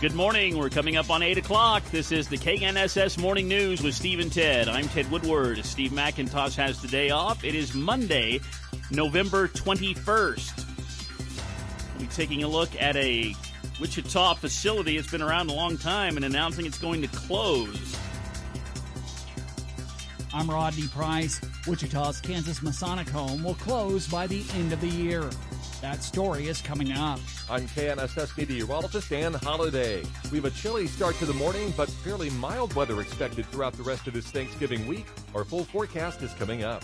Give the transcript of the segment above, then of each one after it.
Good morning. We're coming up on 8 o'clock. This is the KNSS Morning News with Steve and Ted. I'm Ted Woodward. Steve McIntosh has the day off. It is Monday, November 21st. We'll be taking a look at a Wichita facility. It's been around a long time and announcing it's going to close. I'm Rodney Price. Wichita's Kansas Masonic Home will close by the end of the year. That story is coming up. On KNSS meteorologist Dan Holliday. We have a chilly start to the morning, but fairly mild weather expected throughout the rest of this Thanksgiving week. Our full forecast is coming up.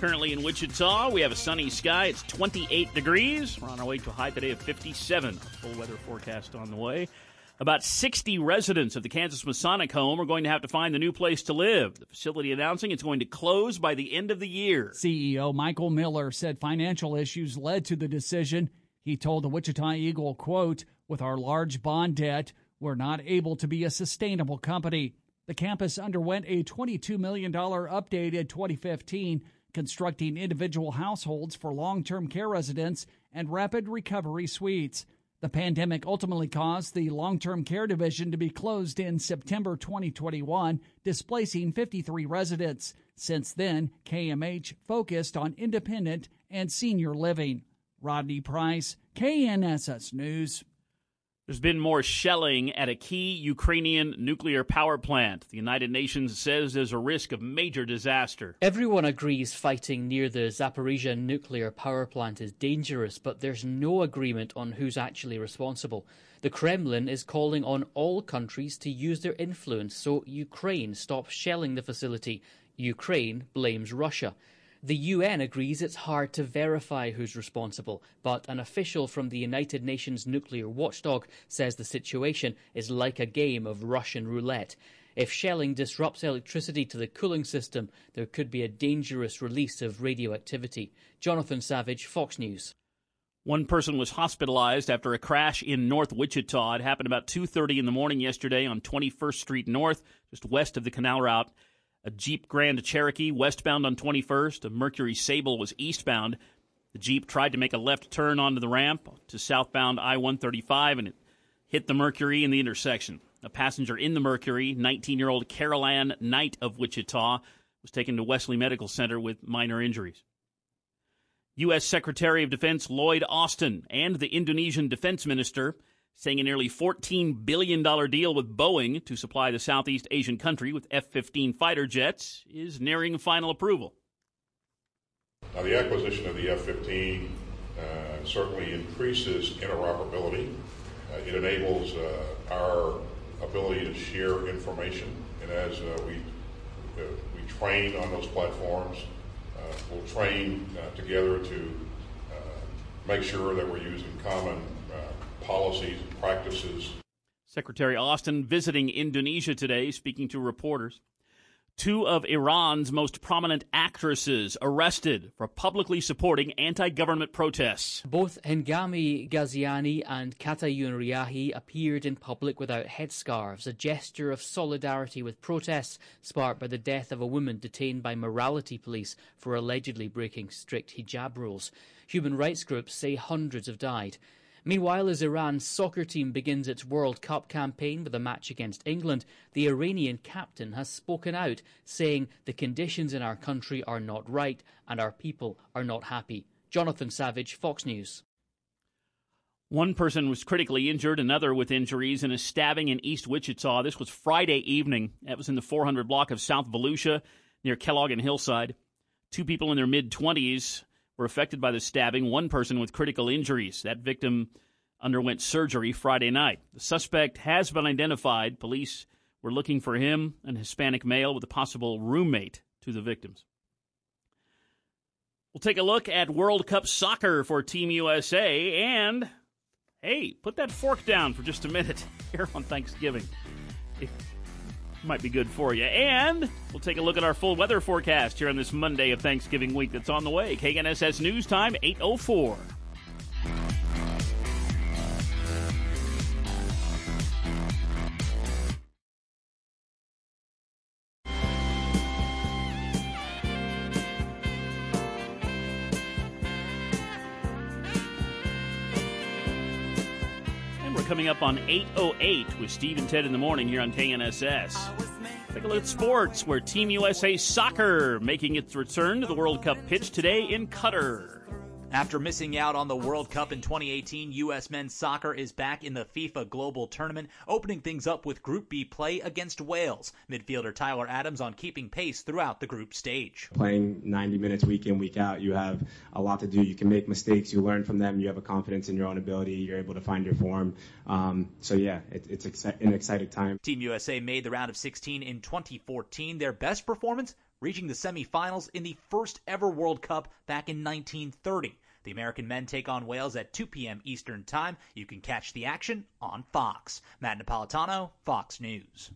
Currently in Wichita, we have a sunny sky. It's 28 degrees. We're on our way to a high today of 57. Full weather forecast on the way. About 60 residents of the Kansas Masonic Home are going to have to find a new place to live. The facility announcing it's going to close by the end of the year. CEO Michael Miller said financial issues led to the decision. He told the Wichita Eagle, quote, with our large bond debt, we're not able to be a sustainable company. The campus underwent a $22 million update in 2015, constructing individual households for long term care residents and rapid recovery suites. The pandemic ultimately caused the long term care division to be closed in September 2021, displacing 53 residents. Since then, KMH focused on independent and senior living. Rodney Price, KNSS News. There's been more shelling at a key Ukrainian nuclear power plant. The United Nations says there's a risk of major disaster. Everyone agrees fighting near the Zaporizhia nuclear power plant is dangerous, but there's no agreement on who's actually responsible. The Kremlin is calling on all countries to use their influence so Ukraine stops shelling the facility. Ukraine blames Russia. The UN agrees it's hard to verify who's responsible, but an official from the United Nations nuclear watchdog says the situation is like a game of Russian roulette. If shelling disrupts electricity to the cooling system, there could be a dangerous release of radioactivity. Jonathan Savage, Fox News. One person was hospitalized after a crash in North Wichita. It happened about 2:30 in the morning yesterday on 21st Street North, just west of the canal route. A Jeep Grand Cherokee westbound on 21st, a Mercury Sable was eastbound. The Jeep tried to make a left turn onto the ramp to southbound I 135 and it hit the Mercury in the intersection. A passenger in the Mercury, 19 year old Carol Ann Knight of Wichita, was taken to Wesley Medical Center with minor injuries. U.S. Secretary of Defense Lloyd Austin and the Indonesian Defense Minister saying a nearly $14 billion deal with Boeing to supply the Southeast Asian country with F 15 fighter jets is nearing final approval. Now, the acquisition of the F 15 uh, certainly increases interoperability. Uh, it enables uh, our ability to share information, and as uh, we, uh, we train on those platforms, uh, we'll train together to make sure that we're using common policies and practices. Secretary Austin visiting Indonesia today, speaking to reporters. Two of Iran's most prominent actresses arrested for publicly supporting anti government protests. Both Hengami Ghaziani and Katayun Riahi appeared in public without headscarves, a gesture of solidarity with protests sparked by the death of a woman detained by morality police for allegedly breaking strict hijab rules. Human rights groups say hundreds have died. Meanwhile, as Iran's soccer team begins its World Cup campaign with a match against England, the Iranian captain has spoken out, saying the conditions in our country are not right and our people are not happy. Jonathan Savage, Fox News. One person was critically injured, another with injuries in a stabbing in East Wichita. This was Friday evening. That was in the 400 block of South Volutsia near Kellogg and Hillside. Two people in their mid 20s were affected by the stabbing, one person with critical injuries. That victim underwent surgery Friday night. The suspect has been identified. Police were looking for him, an Hispanic male with a possible roommate to the victims. We'll take a look at World Cup soccer for Team USA and hey, put that fork down for just a minute here on Thanksgiving might be good for you. And we'll take a look at our full weather forecast here on this Monday of Thanksgiving week that's on the way. KNSS News Time, 804. Up on 808 with Steve and Ted in the morning here on KNSS. Take a look at sports, where Team USA Soccer making its return to the World Cup pitch today in Qatar. After missing out on the World Cup in 2018, U.S. men's soccer is back in the FIFA Global Tournament, opening things up with Group B play against Wales. Midfielder Tyler Adams on keeping pace throughout the group stage. Playing 90 minutes week in, week out, you have a lot to do. You can make mistakes, you learn from them, you have a confidence in your own ability, you're able to find your form. Um, so, yeah, it, it's an exciting time. Team USA made the round of 16 in 2014. Their best performance reaching the semifinals in the first ever World Cup back in 1930. The American men take on Wales at 2 p.m. Eastern Time. You can catch the action on Fox. Matt Napolitano, Fox News.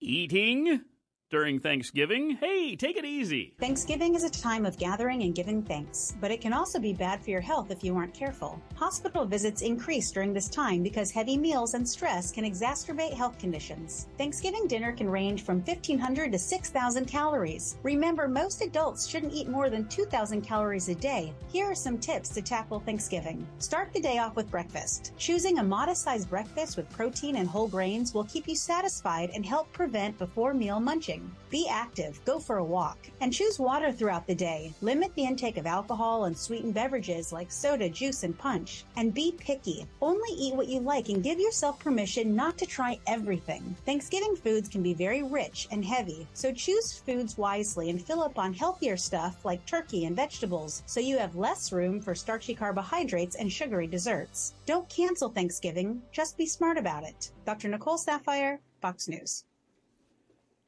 Eating during Thanksgiving. Hey, take it easy. Thanksgiving is a time of gathering and giving thanks, but it can also be bad for your health if you aren't careful. Hospital visits increase during this time because heavy meals and stress can exacerbate health conditions. Thanksgiving dinner can range from 1,500 to 6,000 calories. Remember, most adults shouldn't eat more than 2,000 calories a day. Here are some tips to tackle Thanksgiving. Start the day off with breakfast. Choosing a modest sized breakfast with protein and whole grains will keep you satisfied and help prevent before meal munching. Be active, go for a walk, and choose water throughout the day. Limit the intake of alcohol and sweetened beverages like soda, juice, and punch. And be picky. Only eat what you like and give yourself permission not to try everything. Thanksgiving foods can be very rich and heavy, so choose foods wisely and fill up on healthier stuff like turkey and vegetables so you have less room for starchy carbohydrates and sugary desserts. Don't cancel Thanksgiving, just be smart about it. Dr. Nicole Saphier, Fox News.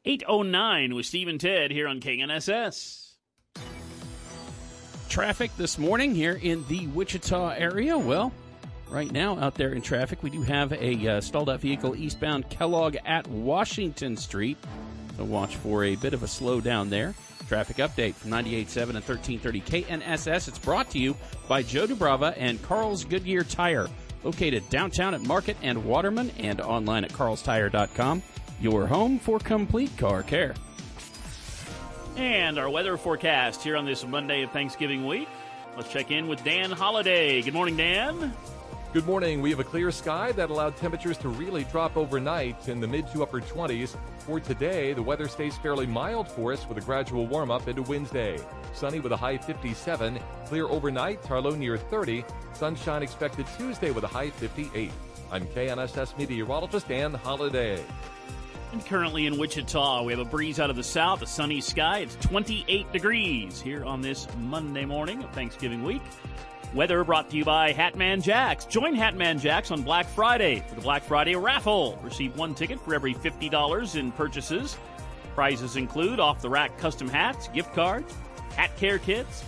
809 with Steve and Ted here on KNSS. Traffic this morning here in the Wichita area. Well, right now out there in traffic, we do have a uh, stalled out vehicle eastbound Kellogg at Washington Street. So watch for a bit of a slowdown there. Traffic update from 98.7 and 1330 KNSS. It's brought to you by Joe Dubrava and Carl's Goodyear Tire, located downtown at Market and Waterman and online at carlstire.com your home for complete car care. And our weather forecast here on this Monday of Thanksgiving week. Let's check in with Dan Holliday. Good morning, Dan. Good morning. We have a clear sky that allowed temperatures to really drop overnight in the mid to upper 20s. For today, the weather stays fairly mild for us with a gradual warm up into Wednesday. Sunny with a high 57, clear overnight, our low near 30, sunshine expected Tuesday with a high 58. I'm KNSS meteorologist Dan Holliday. Currently in Wichita, we have a breeze out of the south, a sunny sky. It's 28 degrees here on this Monday morning of Thanksgiving week. Weather brought to you by Hatman Jacks. Join Hatman Jacks on Black Friday for the Black Friday raffle. Receive one ticket for every $50 in purchases. Prizes include off the rack custom hats, gift cards, hat care kits.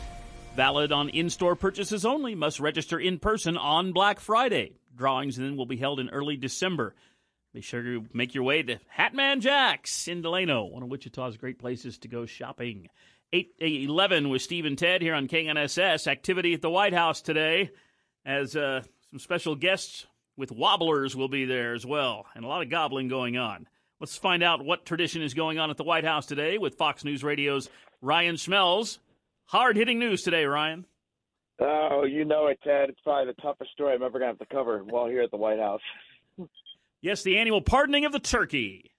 Valid on in store purchases only. Must register in person on Black Friday. Drawings then will be held in early December. Be sure to make your way to Hatman Jack's in Delano, one of Wichita's great places to go shopping. 811 with Steve and Ted here on KNSS. Activity at the White House today as uh, some special guests with wobblers will be there as well, and a lot of gobbling going on. Let's find out what tradition is going on at the White House today with Fox News Radio's Ryan Schmelz. Hard hitting news today, Ryan. Oh, you know it, Ted. It's probably the toughest story I'm ever going to have to cover while here at the White House. yes, the annual pardoning of the turkey.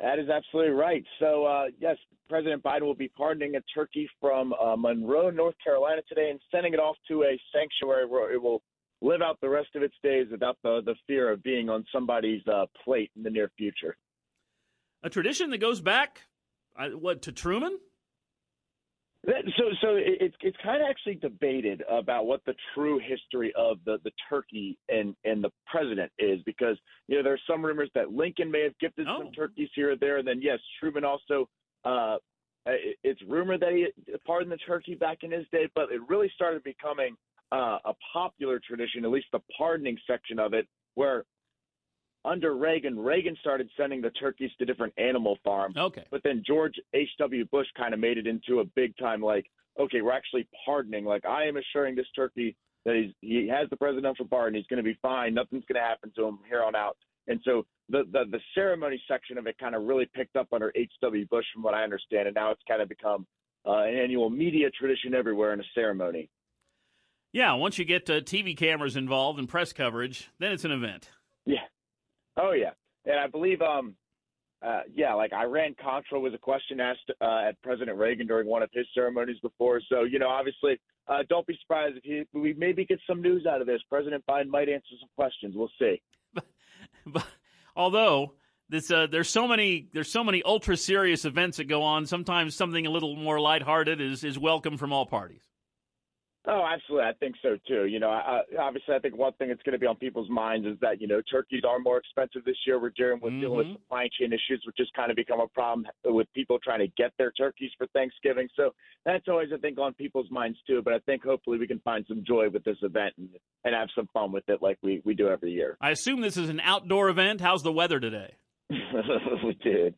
That is absolutely right. So, uh, yes, President Biden will be pardoning a turkey from uh, Monroe, North Carolina today and sending it off to a sanctuary where it will live out the rest of its days without the, the fear of being on somebody's uh, plate in the near future. A tradition that goes back, uh, what, to Truman? So, so it's it's kind of actually debated about what the true history of the the turkey and and the president is, because you know there's some rumors that Lincoln may have gifted oh. some turkeys here or there, and then yes, Truman also. Uh, it's rumored that he pardoned the turkey back in his day, but it really started becoming uh, a popular tradition, at least the pardoning section of it, where under Reagan, Reagan started sending the turkeys to different animal farms. Okay. But then George H.W. Bush kind of made it into a big time, like, okay, we're actually pardoning. Like, I am assuring this turkey that he's, he has the presidential pardon. He's going to be fine. Nothing's going to happen to him here on out. And so the, the, the ceremony section of it kind of really picked up under H.W. Bush, from what I understand. And now it's kind of become uh, an annual media tradition everywhere in a ceremony. Yeah, once you get uh, TV cameras involved and press coverage, then it's an event. Oh yeah, and I believe um, uh, yeah, like Iran Contra was a question asked uh, at President Reagan during one of his ceremonies before. So you know, obviously, uh, don't be surprised if he, we maybe get some news out of this. President Biden might answer some questions. We'll see. But, but although this, uh, there's so many there's so many ultra serious events that go on. Sometimes something a little more lighthearted is is welcome from all parties. Oh, absolutely. I think so too. You know, I, obviously, I think one thing that's going to be on people's minds is that you know turkeys are more expensive this year. We're dealing with mm-hmm. dealing with supply chain issues, which has kind of become a problem with people trying to get their turkeys for Thanksgiving. So that's always, I think, on people's minds too. But I think hopefully we can find some joy with this event and, and have some fun with it, like we we do every year. I assume this is an outdoor event. How's the weather today? we did.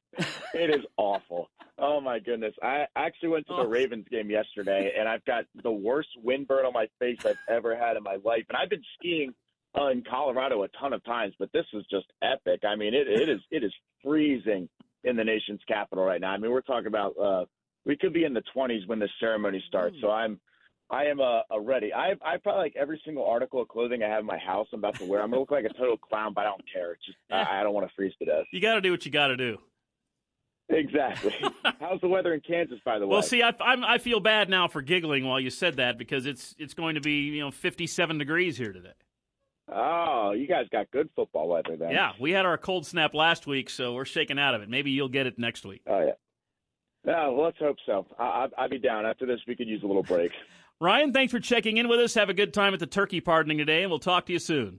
It is awful. Oh my goodness! I actually went to the oh. Ravens game yesterday, and I've got the worst windburn on my face I've ever had in my life. And I've been skiing uh, in Colorado a ton of times, but this is just epic. I mean, it it is it is freezing in the nation's capital right now. I mean, we're talking about uh, we could be in the 20s when the ceremony starts. So I'm I am a, a ready. I I probably like every single article of clothing I have in my house. I'm about to wear. I'm gonna look like a total clown, but I don't care. It's just I, I don't want to freeze to death. You got to do what you got to do. Exactly. How's the weather in Kansas, by the way? Well, see, I, I'm, I feel bad now for giggling while you said that because it's it's going to be you know 57 degrees here today. Oh, you guys got good football weather then. Yeah, we had our cold snap last week, so we're shaking out of it. Maybe you'll get it next week. Oh yeah. Yeah, well, let's hope so. I, I'd be down. After this, we could use a little break. Ryan, thanks for checking in with us. Have a good time at the turkey pardoning today, and we'll talk to you soon.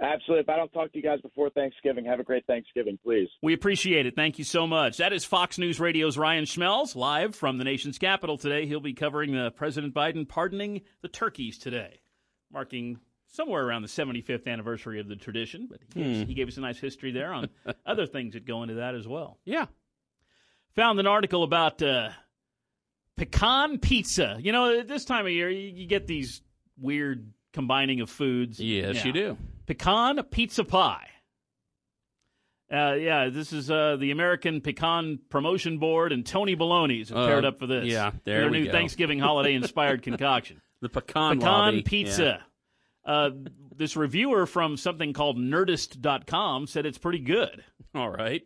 Absolutely. If I don't talk to you guys before Thanksgiving, have a great Thanksgiving, please. We appreciate it. Thank you so much. That is Fox News Radio's Ryan Schmelz live from the nation's capital today. He'll be covering the President Biden pardoning the turkeys today, marking somewhere around the 75th anniversary of the tradition. But he, hmm. he gave us a nice history there on other things that go into that as well. Yeah. Found an article about. Uh, pecan pizza. You know, at this time of year, you, you get these weird combining of foods. Yes, yeah. you do. Pecan pizza pie. Uh, yeah, this is uh, the American Pecan Promotion Board and Tony Baloney's have paired uh, up for this. Yeah, there their new go. Thanksgiving holiday inspired concoction. The pecan pecan lobby. pizza. Yeah. Uh, this reviewer from something called Nerdist.com said it's pretty good. All right.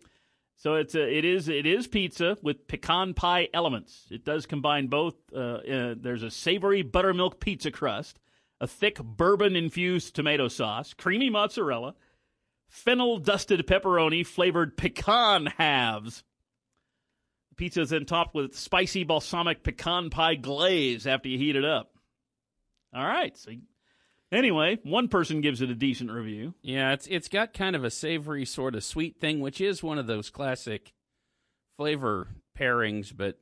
So it's a, it is it is pizza with pecan pie elements. It does combine both. Uh, uh, there's a savory buttermilk pizza crust, a thick bourbon infused tomato sauce, creamy mozzarella, fennel dusted pepperoni flavored pecan halves. The pizza is then topped with spicy balsamic pecan pie glaze after you heat it up. All right, so Anyway, one person gives it a decent review. Yeah, it's it's got kind of a savory sort of sweet thing, which is one of those classic flavor pairings, but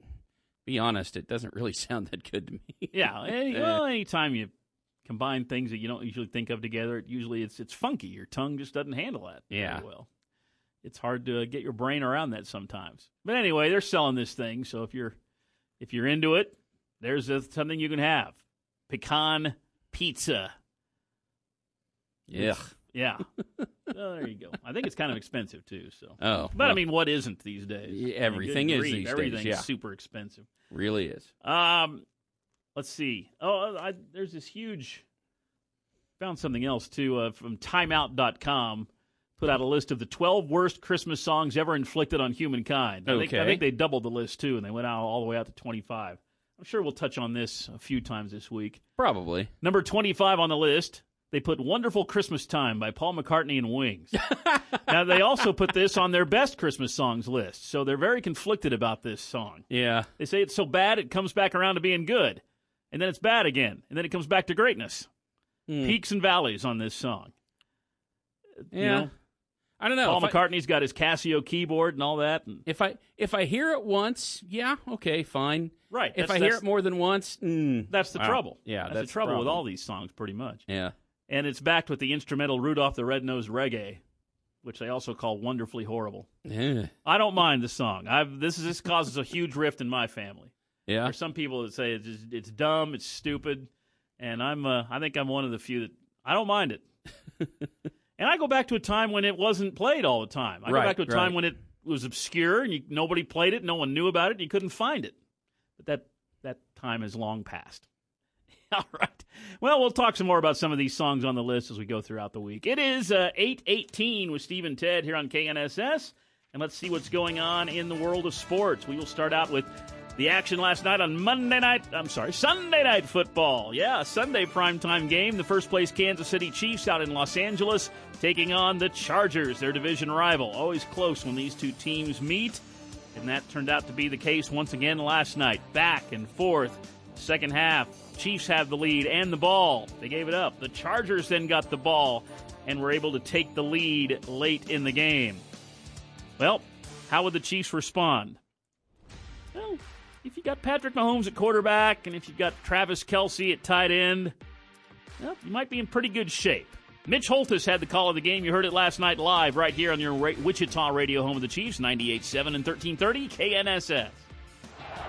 be honest, it doesn't really sound that good to me. yeah, any, eh, well, anytime you combine things that you don't usually think of together. it Usually, it's it's funky. Your tongue just doesn't handle that Yeah. very well. It's hard to get your brain around that sometimes. But anyway, they're selling this thing, so if you're if you're into it, there's something you can have: pecan pizza. Yeah. Yeah. well, there you go. I think it's kind of expensive too. So. Oh, But I mean, what isn't these days? Yeah, I mean, everything is grief, these days, Everything's yeah. super expensive. Really is. Um, let's see. Oh, I, there's this huge. Found something else too uh, from Timeout.com. Put out a list of the 12 worst Christmas songs ever inflicted on humankind. I think, I think they doubled the list too, and they went out all the way out to 25. I'm sure we'll touch on this a few times this week. Probably. Number 25 on the list, they put Wonderful Christmas Time by Paul McCartney and Wings. now, they also put this on their best Christmas songs list, so they're very conflicted about this song. Yeah. They say it's so bad it comes back around to being good, and then it's bad again, and then it comes back to greatness. Hmm. Peaks and valleys on this song. You Yeah. know, I don't know. Paul If I- McCartney's got his Casio keyboard and all that. And If I if I hear it once, yeah, okay, fine. Right, If I hear it more than once, mm, that's the wow. trouble. Yeah, that's, that's the trouble with all these songs, pretty much. Yeah. And it's backed with the instrumental Rudolph the Red-Nosed Reggae, which they also call wonderfully horrible. Yeah. I don't mind the song. I've this is this causes a huge rift in my family. Yeah. There's some people that say it's it's dumb, it's stupid, and I'm uh, I think I'm one of the few that I don't mind it. and I go back to a time when it wasn't played all the time. I Right, go back to a time right. when it was obscure and you, nobody played it, no one knew about it, and you couldn't find it. But that that time is long passed. All right. Well, we'll talk some more about some of these songs on the list as we go throughout the week. It is uh, 818 with Steve and Ted here on KNSS. And let's see what's going on in the world of sports. We will start out with the action last night on Monday night. I'm sorry, Sunday night football. Yeah, Sunday primetime game. The first place Kansas City Chiefs out in Los Angeles taking on the Chargers, their division rival. Always close when these two teams meet. And that turned out to be the case once again last night. Back and forth. Second half, Chiefs have the lead and the ball. They gave it up. The Chargers then got the ball and were able to take the lead late in the game. Well, how would the Chiefs respond? Well, if you got Patrick Mahomes at quarterback and if you've got Travis Kelce at tight end, well, you might be in pretty good shape. Mitch Holthus had the call of the game. You heard it last night live right here on your Wichita radio home of the Chiefs, 98.7 and 1330 KNSS.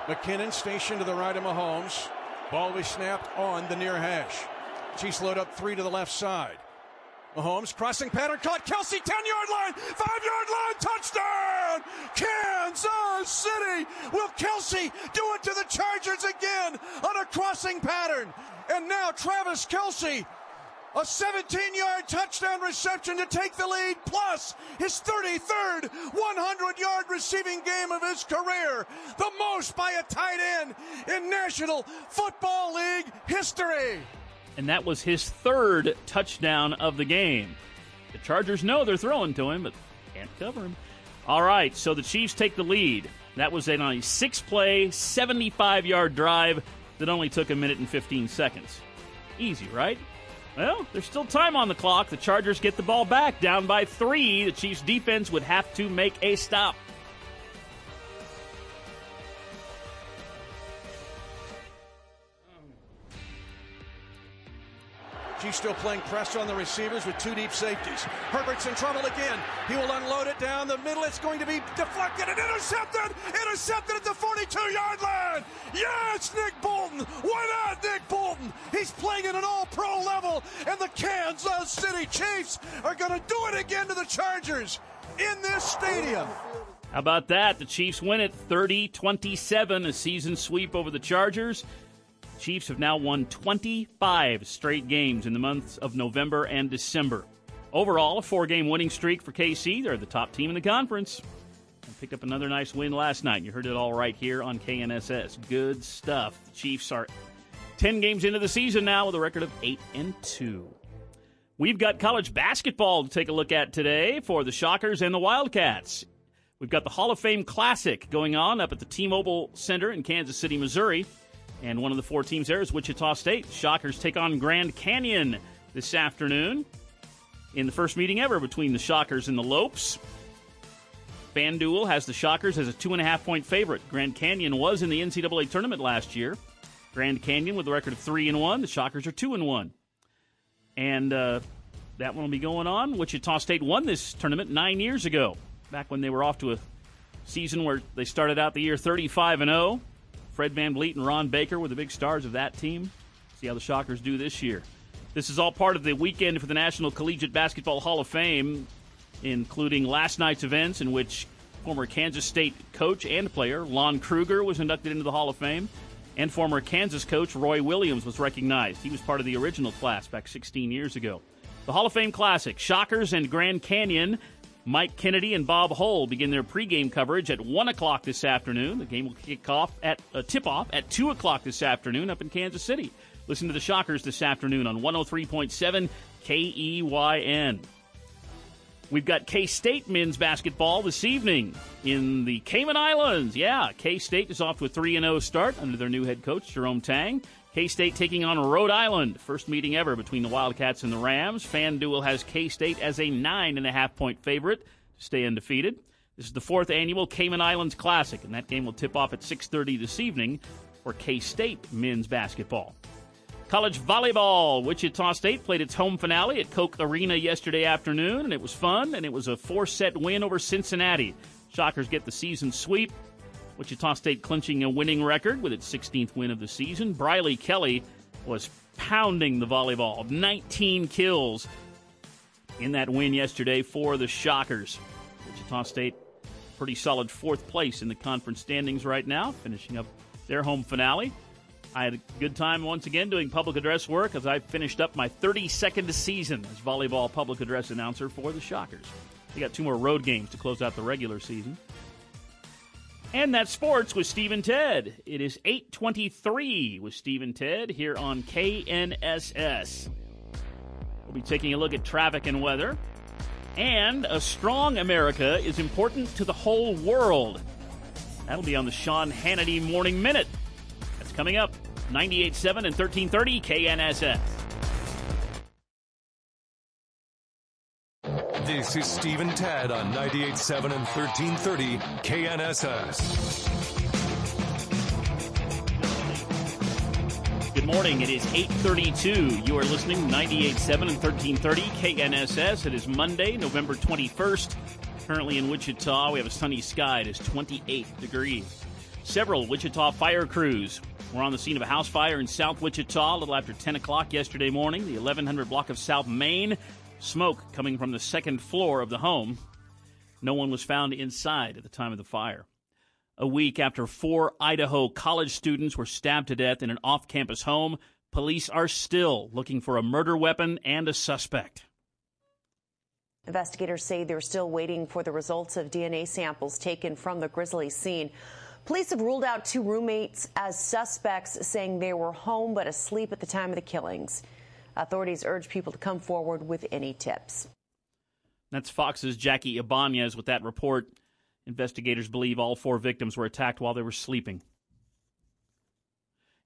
McKinnon stationed to the right of Mahomes. Ball was snapped on the near hash. Chiefs load up three to the left side. Mahomes crossing pattern caught Kelce 10 yard line, 5 yard line, touchdown! Kansas City! Will Kelce do it to the Chargers again on a crossing pattern? And now Travis Kelce, a 17 yard touchdown reception to take the lead, plus his 33rd 100 yard receiving game of his career, the most by a tight end in National Football League history. and that was his third touchdown of the game. The Chargers know they're throwing to him, but can't cover him. All right, so the Chiefs take the lead. That was a six play, 75 yard drive that only took a minute and 15 seconds. Easy, right? Well, there's still time on the clock. The Chargers get the ball back, down by three. The Chiefs' defense would have to make a stop. Chiefs still playing press on the receivers with two deep safeties. Herbert's in trouble again. He will unload it down the middle. It's going to be deflected and intercepted. Intercepted at the 42 yard line. Yeah, it's Nick Bolton. Why not Nick Bolton? He's playing at an all pro level, and the Kansas City Chiefs are going to do it again to the Chargers in this stadium. How about that? The Chiefs win it 30 27, a season sweep over the Chargers. Chiefs have now won 25 straight games in the months of November and December. Overall, a four game winning streak for KC. They're the top team in the conference. And picked up another nice win last night. You heard it all right here on KNSS. Good stuff. The Chiefs are 10 games into the season now with a record of 8 and 2. We've got college basketball to take a look at today for the Shockers and the Wildcats. We've got the Hall of Fame Classic going on up at the T-Mobile Center in Kansas City, Missouri. And one of the four teams there is Wichita State. Shockers take on Grand Canyon this afternoon in the first meeting ever between the Shockers and the Lopes. FanDuel has the Shockers as a two and a half point favorite. Grand Canyon was in the NCAA tournament last year. Grand Canyon with a record of three and one. The Shockers are two and one. And uh, that one will be going on. Wichita State won this tournament nine years ago, back when they were off to a season where they started out the year 35 and 0. Fred Van VanVleet and Ron Baker were the big stars of that team. See how the Shockers do this year. This is all part of the weekend for the National Collegiate Basketball Hall of Fame, including last night's events in which former Kansas State coach and player Lon Kruger was inducted into the Hall of Fame, and former Kansas coach Roy Williams was recognized. He was part of the original class back 16 years ago. The Hall of Fame Classic, Shockers and Grand Canyon. Mike Kennedy and Bob Hull begin their pregame coverage at 1 o'clock this afternoon. The game will kick off at a uh, tip off at 2 o'clock this afternoon up in Kansas City. Listen to the Shockers this afternoon on 103.7 KEYN. We've got K State men's basketball this evening in the Cayman Islands. Yeah, K State is off to a 3 0 start under their new head coach, Jerome Tang. K State taking on Rhode Island. First meeting ever between the Wildcats and the Rams. FanDuel has K State as a 9.5 point favorite to stay undefeated. This is the fourth annual Cayman Islands Classic, and that game will tip off at 6.30 this evening for K State men's basketball. College volleyball. Wichita State played its home finale at Koch Arena yesterday afternoon, and it was fun, and it was a four set win over Cincinnati. Shockers get the season sweep. Wichita State clinching a winning record with its 16th win of the season. Briley Kelly was pounding the volleyball, 19 kills in that win yesterday for the Shockers. Wichita State, pretty solid fourth place in the conference standings right now, finishing up their home finale. I had a good time once again doing public address work as I finished up my 32nd season as volleyball public address announcer for the Shockers. We got two more road games to close out the regular season. And that's sports with Steve and Ted. It is 823 with Steve and Ted here on KNSS. We'll be taking a look at traffic and weather. And a strong America is important to the whole world. That'll be on the Sean Hannity Morning Minute. That's coming up. 98.7 and 1330 KNSS. This is Stephen Tad on 98.7 and 1330 KNSS. Good morning. It is 832. You are listening to 98.7 and 1330 KNSS. It is Monday, November 21st. Currently in Wichita, we have a sunny sky. It is 28 degrees. Several Wichita fire crews were on the scene of a house fire in South Wichita a little after 10 o'clock yesterday morning. The 1100 block of South Main. Smoke coming from the second floor of the home. No one was found inside at the time of the fire. A week after four Idaho college students were stabbed to death in an off campus home, police are still looking for a murder weapon and a suspect. Investigators say they're still waiting for the results of DNA samples taken from the grisly scene. Police have ruled out two roommates as suspects, saying they were home but asleep at the time of the killings. Authorities urge people to come forward with any tips. That's Fox's Jackie Ibanez with that report. Investigators believe all four victims were attacked while they were sleeping.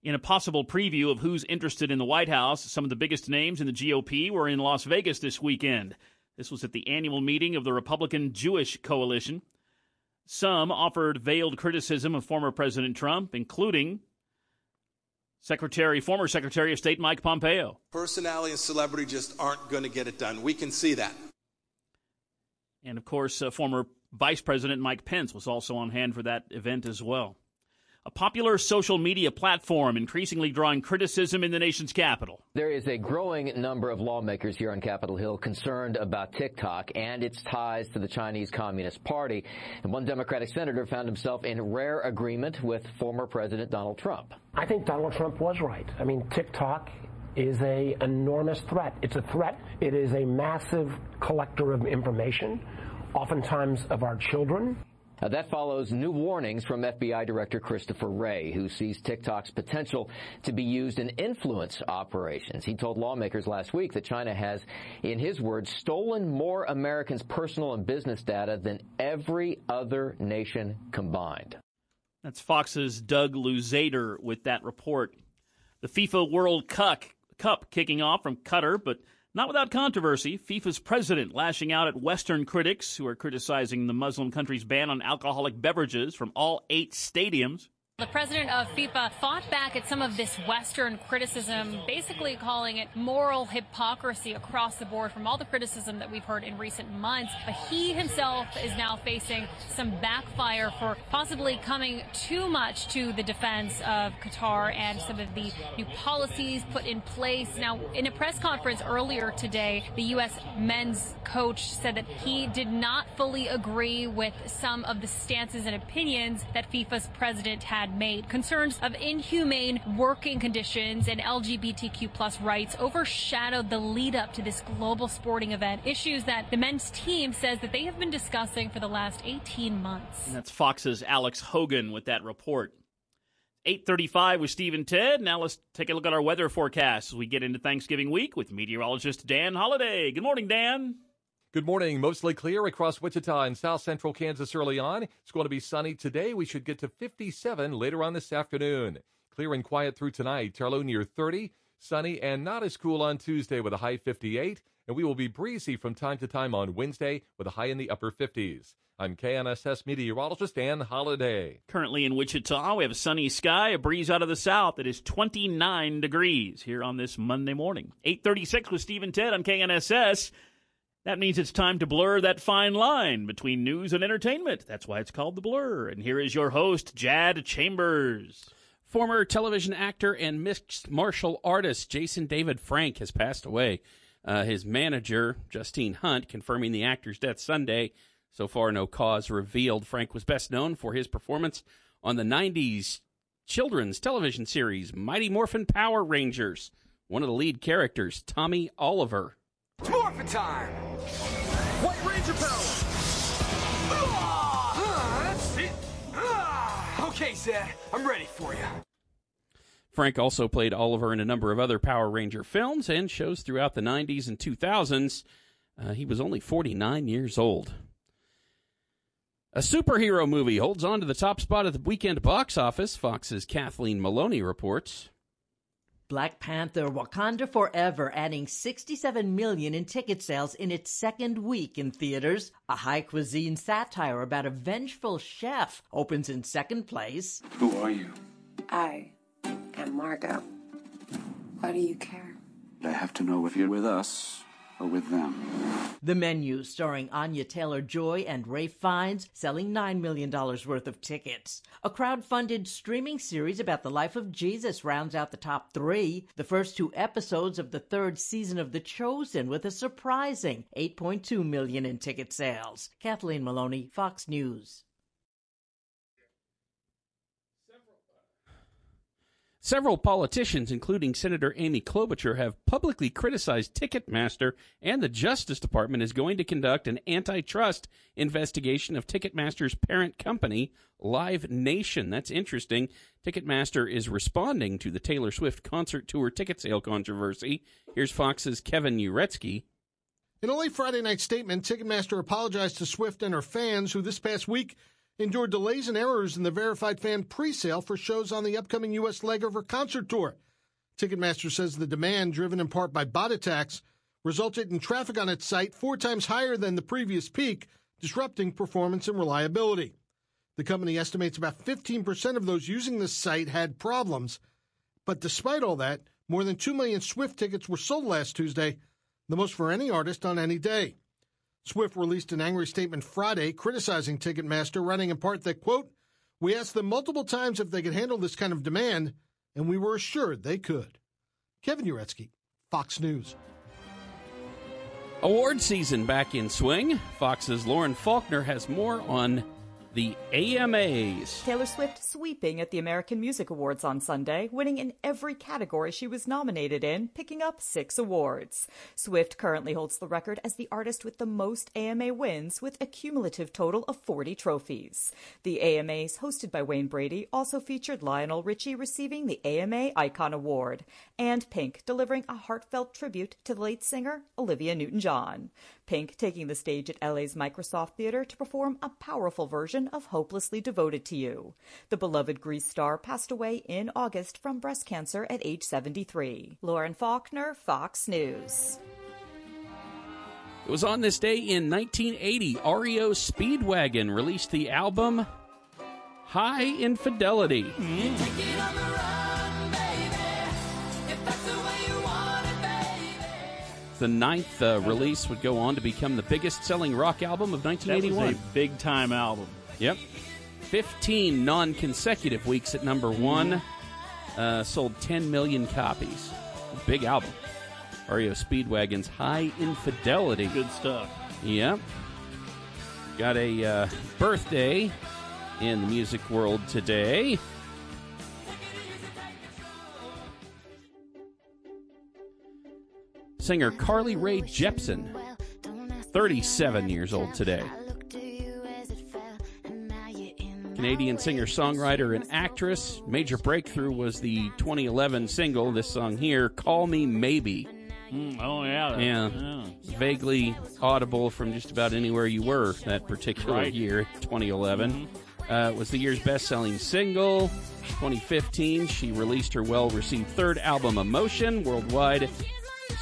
In a possible preview of who's interested in the White House, some of the biggest names in the GOP were in Las Vegas this weekend. This was at the annual meeting of the Republican Jewish Coalition. Some offered veiled criticism of former President Trump, including Secretary, former Secretary of State Mike Pompeo. Personality and celebrity just aren't going to get it done. We can see that. And of course, uh, former Vice President Mike Pence was also on hand for that event as well a popular social media platform increasingly drawing criticism in the nation's capital. There is a growing number of lawmakers here on Capitol Hill concerned about TikTok and its ties to the Chinese Communist Party. And one Democratic senator found himself in rare agreement with former President Donald Trump. I think Donald Trump was right. I mean, TikTok is a enormous threat. It's a threat. It is a massive collector of information, oftentimes of our children. Uh, that follows new warnings from FBI Director Christopher Wray, who sees TikTok's potential to be used in influence operations. He told lawmakers last week that China has, in his words, stolen more Americans' personal and business data than every other nation combined. That's Fox's Doug Luzader with that report. The FIFA World Cup, Cup kicking off from Qatar, but not without controversy, FIFA's president lashing out at Western critics who are criticizing the Muslim country's ban on alcoholic beverages from all eight stadiums. The president of FIFA fought back at some of this Western criticism, basically calling it moral hypocrisy across the board from all the criticism that we've heard in recent months. But he himself is now facing some backfire for possibly coming too much to the defense of Qatar and some of the new policies put in place. Now, in a press conference earlier today, the U.S. men's coach said that he did not fully agree with some of the stances and opinions that FIFA's president had made. Concerns of inhumane working conditions and LGBTQ plus rights overshadowed the lead up to this global sporting event, issues that the men's team says that they have been discussing for the last 18 months. And that's Fox's Alex Hogan with that report. 835 with Steve and Ted. Now let's take a look at our weather forecast as we get into Thanksgiving week with meteorologist Dan Holliday. Good morning, Dan. Good morning. Mostly clear across Wichita and south central Kansas early on. It's going to be sunny today. We should get to 57 later on this afternoon. Clear and quiet through tonight. Turlow near 30. Sunny and not as cool on Tuesday with a high 58. And we will be breezy from time to time on Wednesday with a high in the upper 50s. I'm KNSS meteorologist Dan Holliday. Currently in Wichita, we have a sunny sky, a breeze out of the south. It is 29 degrees here on this Monday morning. 836 with Steve and Ted on KNSS. That means it's time to blur that fine line between news and entertainment. That's why it's called The Blur. And here is your host, Jad Chambers. Former television actor and mixed martial artist Jason David Frank has passed away. Uh, his manager, Justine Hunt, confirming the actor's death Sunday. So far, no cause revealed. Frank was best known for his performance on the 90s children's television series Mighty Morphin Power Rangers. One of the lead characters, Tommy Oliver. It's time! White Ranger power! Ah, that's it! Ah, okay, Zedd, I'm ready for you. Frank also played Oliver in a number of other Power Ranger films and shows throughout the 90s and 2000s. Uh, he was only 49 years old. A superhero movie holds on to the top spot at the weekend box office, Fox's Kathleen Maloney reports. Black Panther Wakanda Forever adding 67 million in ticket sales in its second week in theaters. A high cuisine satire about a vengeful chef opens in second place. Who are you? I am Margot. Why do you care? I have to know if you're with us with them. The menu, starring Anya Taylor Joy and Ralph Fiennes, selling $9 million worth of tickets. A crowd funded streaming series about the life of Jesus rounds out the top three. The first two episodes of the third season of The Chosen with a surprising 8.2 million in ticket sales. Kathleen Maloney, Fox News. Several politicians, including Senator Amy Klobuchar, have publicly criticized Ticketmaster, and the Justice Department is going to conduct an antitrust investigation of Ticketmaster's parent company, Live Nation. That's interesting. Ticketmaster is responding to the Taylor Swift concert tour ticket sale controversy. Here's Fox's Kevin Uretsky. In a late Friday night statement, Ticketmaster apologized to Swift and her fans, who this past week endured delays and errors in the verified fan presale for shows on the upcoming U.S. leg of her concert tour. Ticketmaster says the demand, driven in part by bot attacks, resulted in traffic on its site four times higher than the previous peak, disrupting performance and reliability. The company estimates about 15% of those using the site had problems. But despite all that, more than 2 million Swift tickets were sold last Tuesday, the most for any artist on any day. Swift released an angry statement Friday criticizing Ticketmaster, writing in part that, quote, We asked them multiple times if they could handle this kind of demand, and we were assured they could. Kevin Uretsky, Fox News. Award season back in swing. Fox's Lauren Faulkner has more on the AMAs. Taylor Swift sweeping at the American Music Awards on Sunday, winning in every category she was nominated in, picking up six awards. Swift currently holds the record as the artist with the most AMA wins, with a cumulative total of 40 trophies. The AMAs, hosted by Wayne Brady, also featured Lionel Richie receiving the AMA Icon Award, and Pink delivering a heartfelt tribute to the late singer Olivia Newton John. Pink taking the stage at LA's Microsoft Theater to perform a powerful version of Hopelessly Devoted to You. The beloved Grease star passed away in August from breast cancer at age 73. Lauren Faulkner, Fox News. It was on this day in 1980, REO Speedwagon released the album Hi Infidelity. Mm. The ninth uh, release would go on to become the biggest selling rock album of That was 1981. a big time album. Yep. 15 non consecutive weeks at number one. Uh, sold 10 million copies. Big album. REO Speedwagon's Hi Infidelity. Good stuff. Yep. Got a uh, birthday in the music world today. Singer Carly Rae Jepsen, 37 years old today. Canadian singer songwriter and actress. Major breakthrough was the 2011 single, this song here, Call Me Maybe. Mm, oh, yeah. that- Yeah. Vaguely audible from just about anywhere you were that particular Right. year, 2011. Uh, it was the year's best selling single. 2015, she released her well received third album, Emotion, worldwide.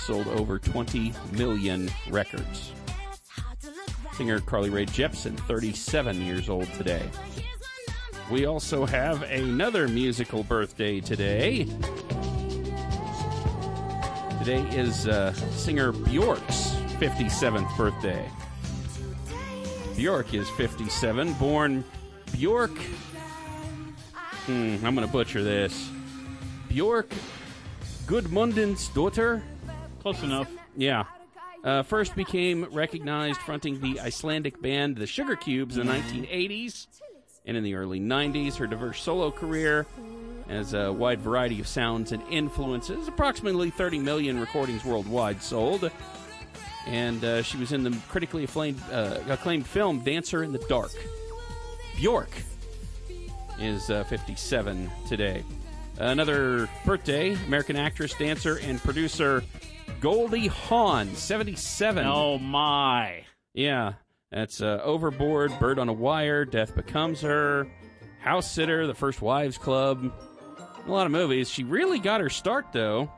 Sold over 20 million records. Singer Carly Rae Jepsen, 37 years old today. We also have another musical birthday today. Today is uh, singer Bjork's 57th birthday. Bjork is 57, born Bjork. Hmm, I'm going to butcher this. Bjork Gudmundens daughter. Close enough. Yeah. Uh, first became recognized fronting the Icelandic band the Sugarcubes in the 1980s. And in the early 90s, her diverse solo career has a wide variety of sounds and influences. Approximately 30 million recordings worldwide sold. And uh, she was in the critically acclaimed, uh, acclaimed film Dancer in the Dark. Bjork is uh, 57 today. Another birthday, American actress, dancer, and producer Goldie Hawn, 77. Oh, my. Yeah, that's uh, Overboard, Bird on a Wire, Death Becomes Her, House Sitter, The First Wives Club. A lot of movies. She really got her start, though.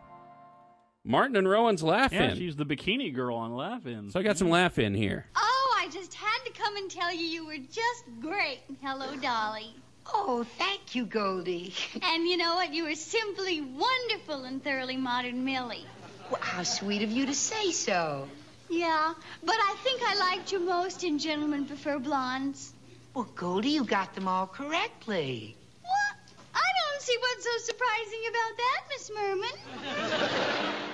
Martin and Rowan's Laugh Yeah, In. she's the bikini girl on Laugh-In. So I got some Laugh In here. Oh, I just had to come and tell you you were just great. Hello, Dolly. Oh, thank you, Goldie. And you know what? You were simply wonderful and thoroughly modern Millie. Well, how sweet of you to say so. Yeah, but I think I liked you most in Gentlemen Prefer Blondes. Well, Goldie, you got them all correctly. What? I don't see what's so surprising about that, Miss Merman.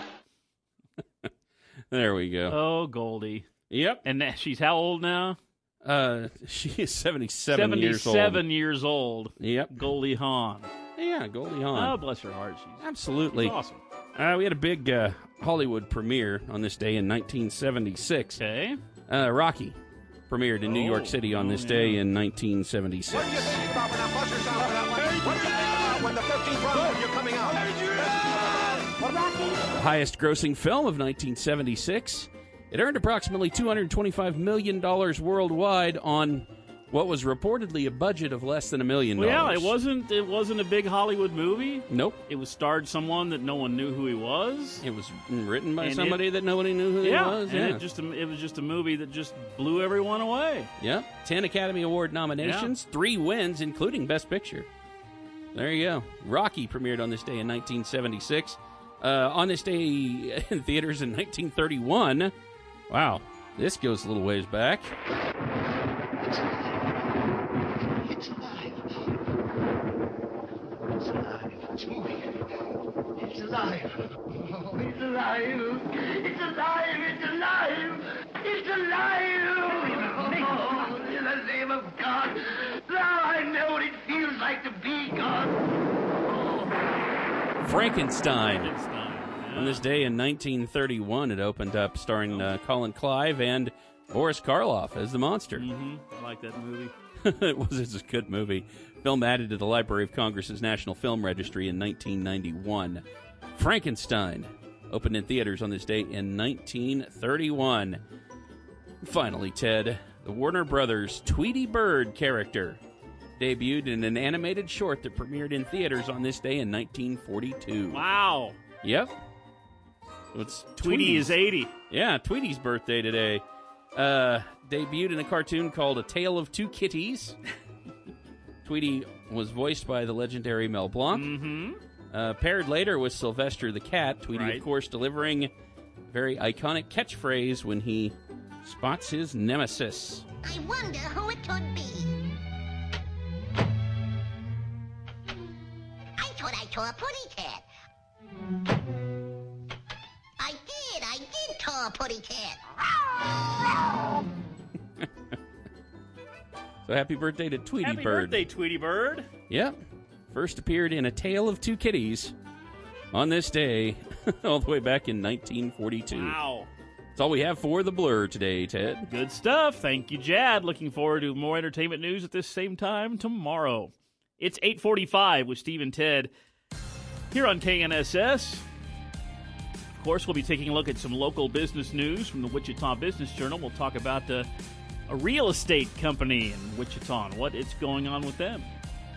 There we go. Oh, Goldie. Yep. And that- she's how old now? Uh, she is 77, years old. 77 years old. Yep. Goldie Hawn. Yeah, Goldie Hawn. Oh, bless her heart. She's Absolutely. she's awesome. Uh, we had a big uh, Hollywood premiere on this day in 1976. Okay. Uh, Rocky premiered in New York Oh, City on this oh, day in 1976. When the 13th round, you're coming out. Highest grossing film of 1976. It earned approximately $225 million worldwide on what was reportedly a budget of less than a million Well, dollars. yeah, it wasn't. It wasn't a big Hollywood movie. Nope. It was starred someone that no one knew who he was. It was written by And somebody it- that nobody knew who yeah, he was. and Yeah. it just it was just a movie that just blew everyone away. Yep. 10 Academy Award nominations, three wins, including Best Picture. There you go. Rocky premiered on this day in 1976. Uh, on this day in theaters in 1931. Wow, this goes a little ways back. It's alive. It's alive. It's moving. It's alive. Oh, it's alive. It's alive. It's alive. It's alive. Oh, in the name of God. Now I know what it feels like to be God. Frankenstein. On this day in 1931, it opened up starring uh, Colin Clive and Boris Karloff as the monster. Mm-hmm. I like that movie. it was it's a good movie. Film added to the Library of Congress's National Film Registry in 1991. Frankenstein opened in theaters on this date in 1931. Finally, Ted, the Warner Brothers Tweety Bird character debuted in an animated short that premiered in theaters on this day in 1942. Wow. Yep. It's Tweety is 80. Yeah, Tweety's birthday today. Uh, debuted in a cartoon called A Tale of Two Kitties. Tweety was voiced by the legendary Mel Blanc. Mm-hmm. Uh, paired later with Sylvester the Cat, Tweety, Right. of course, delivering a very iconic catchphrase when he spots his nemesis. I wonder who it could be. I thought I saw a putty cat. I did, I did saw a putty cat. So happy birthday to Tweety Happy Bird. Happy birthday, Tweety Bird. Yep. First appeared in A Tale of Two Kitties on this day, all the way back in 1942. Wow. That's all we have for the blur today, Ted. Good stuff. Thank you, Jad. Looking forward to more entertainment news at this same time tomorrow. It's 845 with Steve and Ted here on KNSS. Of course, we'll be taking a look at some local business news from the Wichita Business Journal. We'll talk about uh, a real estate company in Wichita and what it's going on with them.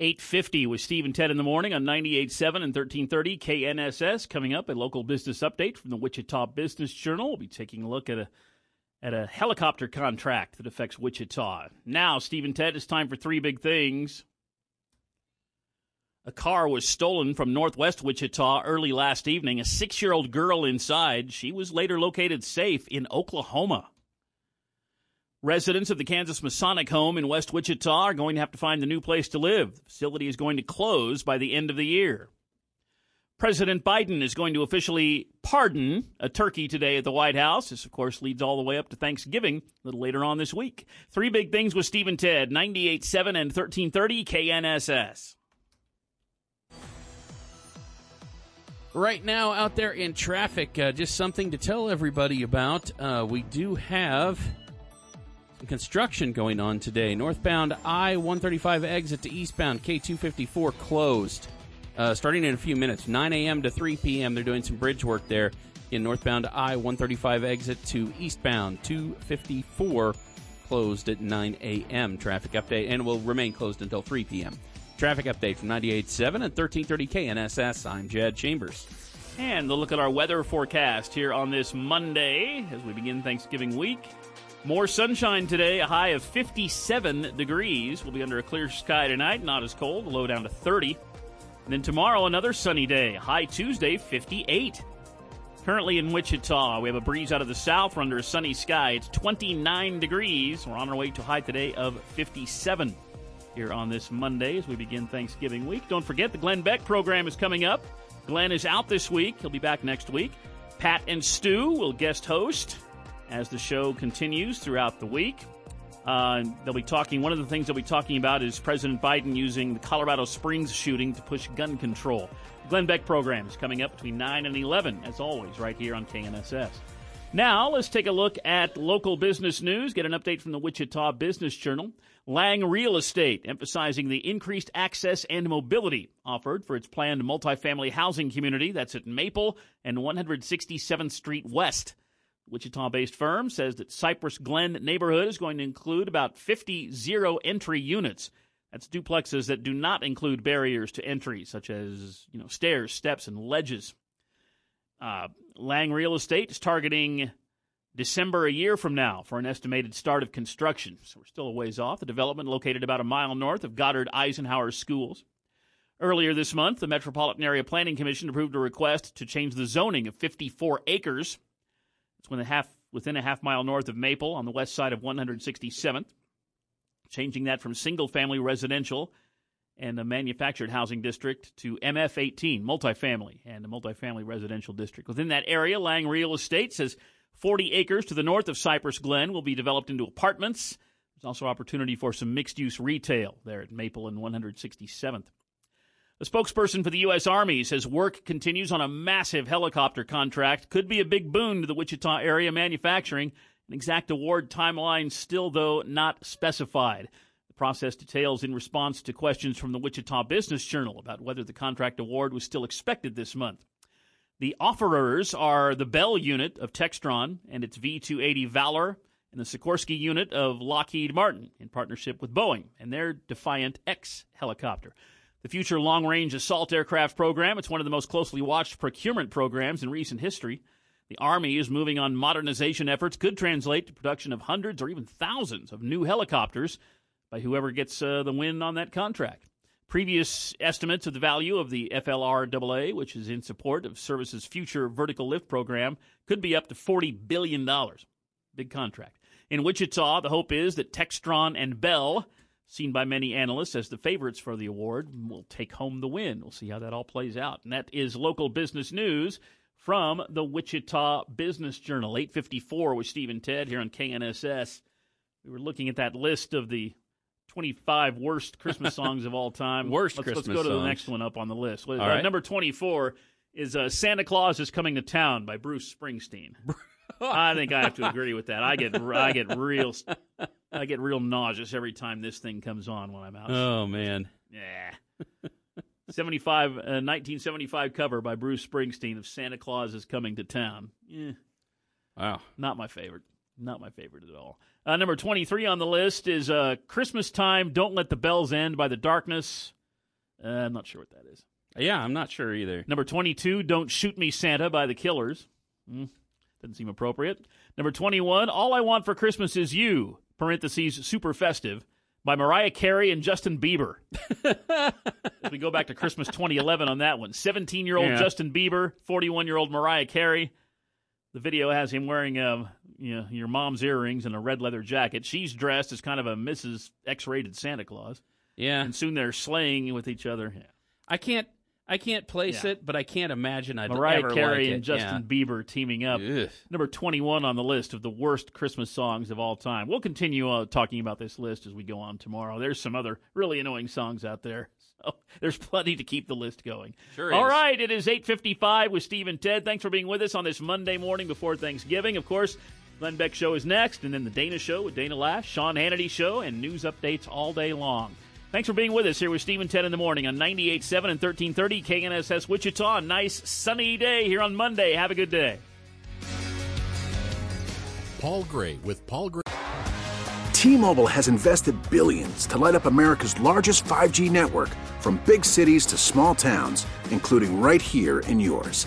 850 with Steve and Ted in the morning on 98.7 and 1330 KNSS. Coming up, a local business update from the Wichita Business Journal. We'll be taking a look at a at a helicopter contract that affects Wichita. Now, Steve and Ted, it's time for three big things. A car was stolen from northwest Wichita early last evening. A six year old girl inside. She was later located safe in Oklahoma. Residents of the Kansas Masonic home in West Wichita are going to have to find a new place to live. The facility is going to close by the end of the year. President Biden is going to officially pardon a turkey today at the White House. This, of course, leads all the way up to Thanksgiving a little later on this week. Three big things with Steve and Ted, 98.7 and 1330 KNSS. Right now, out there in traffic, uh, just something to tell everybody about. Uh, we do have construction going on today. Northbound I 135 exit to eastbound K 254 closed. Uh, starting in a few minutes, 9 a.m. to 3 p.m. They're doing some bridge work there in northbound I 135 exit to eastbound 254 closed at 9 a.m. Traffic update and will remain closed until 3 p.m. Traffic update from 98.7 and 1330 KNSS. I'm Jed Chambers. And the look at our weather forecast here on this Monday as we begin Thanksgiving week. More sunshine today, a high of 57 degrees. We'll be under a clear sky tonight, not as cold, low down to 30. And then tomorrow, another sunny day, high Tuesday, 58. Currently in Wichita, we have a breeze out of the south. We're under a sunny sky. It's 29 degrees. We're on our way to high today of 57 here on this Monday as we begin Thanksgiving week. Don't forget, the Glenn Beck program is coming up. Glenn is out this week. He'll be back next week. Pat and Stu will guest host as the show continues throughout the week. Uh, they'll be talking. One of the things they'll be talking about is President Biden using the Colorado Springs shooting to push gun control. Glenn Beck program is coming up between 9 and 11, as always, right here on KNSS. Now, let's take a look at local business news, get an update from the Wichita Business Journal. Lang Real Estate emphasizing the increased access and mobility offered for its planned multifamily housing community that's at Maple and 167th Street West. Wichita based firm says that Cypress Glen neighborhood is going to include about 50 zero entry units. That's duplexes that do not include barriers to entry, such as you know stairs, steps, and ledges. Uh, Lang Real Estate is targeting December a year from now for an estimated start of construction. So we're still a ways off. The development located about a mile north of Goddard Eisenhower Schools. Earlier this month, the Metropolitan Area Planning Commission approved a request to change the zoning of 54 acres it's within a half, within a half mile north of Maple on the west side of 167th, changing that from single family residential and a manufactured housing district to MF 18, multifamily, and a multifamily residential district. Within that area, Lang Real Estate says 40 acres to the north of Cypress Glen will be developed into apartments. There's also opportunity for some mixed use retail there at Maple and 167th. A spokesperson for the U.S. Army says work continues on a massive helicopter contract. Could be a big boon to the Wichita area manufacturing. An exact award timeline still, though, not specified. The process details in response to questions from the Wichita Business Journal about whether the contract award was still expected this month. The offerers are the Bell unit of Textron and its V 280 Valor and the Sikorsky unit of Lockheed Martin in partnership with Boeing and their Defiant X helicopter. The Future Long Range Assault Aircraft Program, it's one of the most closely watched procurement programs in recent history. The Army is moving on modernization efforts, could translate to production of hundreds or even thousands of new helicopters by whoever gets uh, the win on that contract. Previous estimates of the value of the FLRAA, which is in support of Service's future vertical lift program, could be up to $40 billion. Big contract. In Wichita, the hope is that Textron and Bell seen by many analysts as the favorites for the award, will take home the win. We'll see how that all plays out. And that is local business news from the Wichita Business Journal. 854 with Steve and Ted here on KNSS. We were looking at that list of the 25 worst Christmas songs of all time. worst let's, Christmas Let's go to songs. the next one up on the list. Uh, right. Number 24 is uh, Santa Claus is Coming to Town by Bruce Springsteen. I think I have to agree with that. I get I get real I get real nauseous every time this thing comes on when I'm out. Oh man. Yeah. 75 uh, 1975 cover by Bruce Springsteen of Santa Claus is Coming to Town. Yeah. Wow. Not my favorite. Not my favorite at all. Uh, number 23 on the list is uh, Christmas Time Don't Let the Bells End by The Darkness. Uh, I'm not sure what that is. Yeah, I'm not sure either. Number 22, Don't Shoot Me Santa by The Killers. Hmm, doesn't seem appropriate. Number 21, All I Want for Christmas Is You, parentheses, super festive, by Mariah Carey and Justin Bieber. As we go back to Christmas 2011 on that one. 17 year old Yeah. Justin Bieber, 41 year old Mariah Carey. The video has him wearing uh, you know, your mom's earrings and a red leather jacket. She's dressed as kind of a Mrs. X rated Santa Claus. Yeah. And soon they're slaying with each other. Yeah. I can't I can't place Yeah. it, but I can't imagine I'd Mariah ever Carey like it. and Justin Bieber teaming up. Ugh. Number 21 on the list of the worst Christmas songs of all time. We'll continue uh, talking about this list as we go on tomorrow. There's some other really annoying songs out there. So there's plenty to keep the list going. Sure All is. right, it is 8:55 with Steve and Ted. Thanks for being with us on this Monday morning before Thanksgiving. Of course, Glenn Beck show is next, and then the Dana show with Dana Loesch, Sean Hannity show, and news updates all day long. Thanks for being with us here with Steve and Ted in the morning on 98.7 and 1330 KNSS Wichita. A nice sunny day here on Monday. Have a good day. Paul Gray with Paul Gray. T-Mobile has invested billions to light up America's largest 5G network from big cities to small towns, including right here in yours.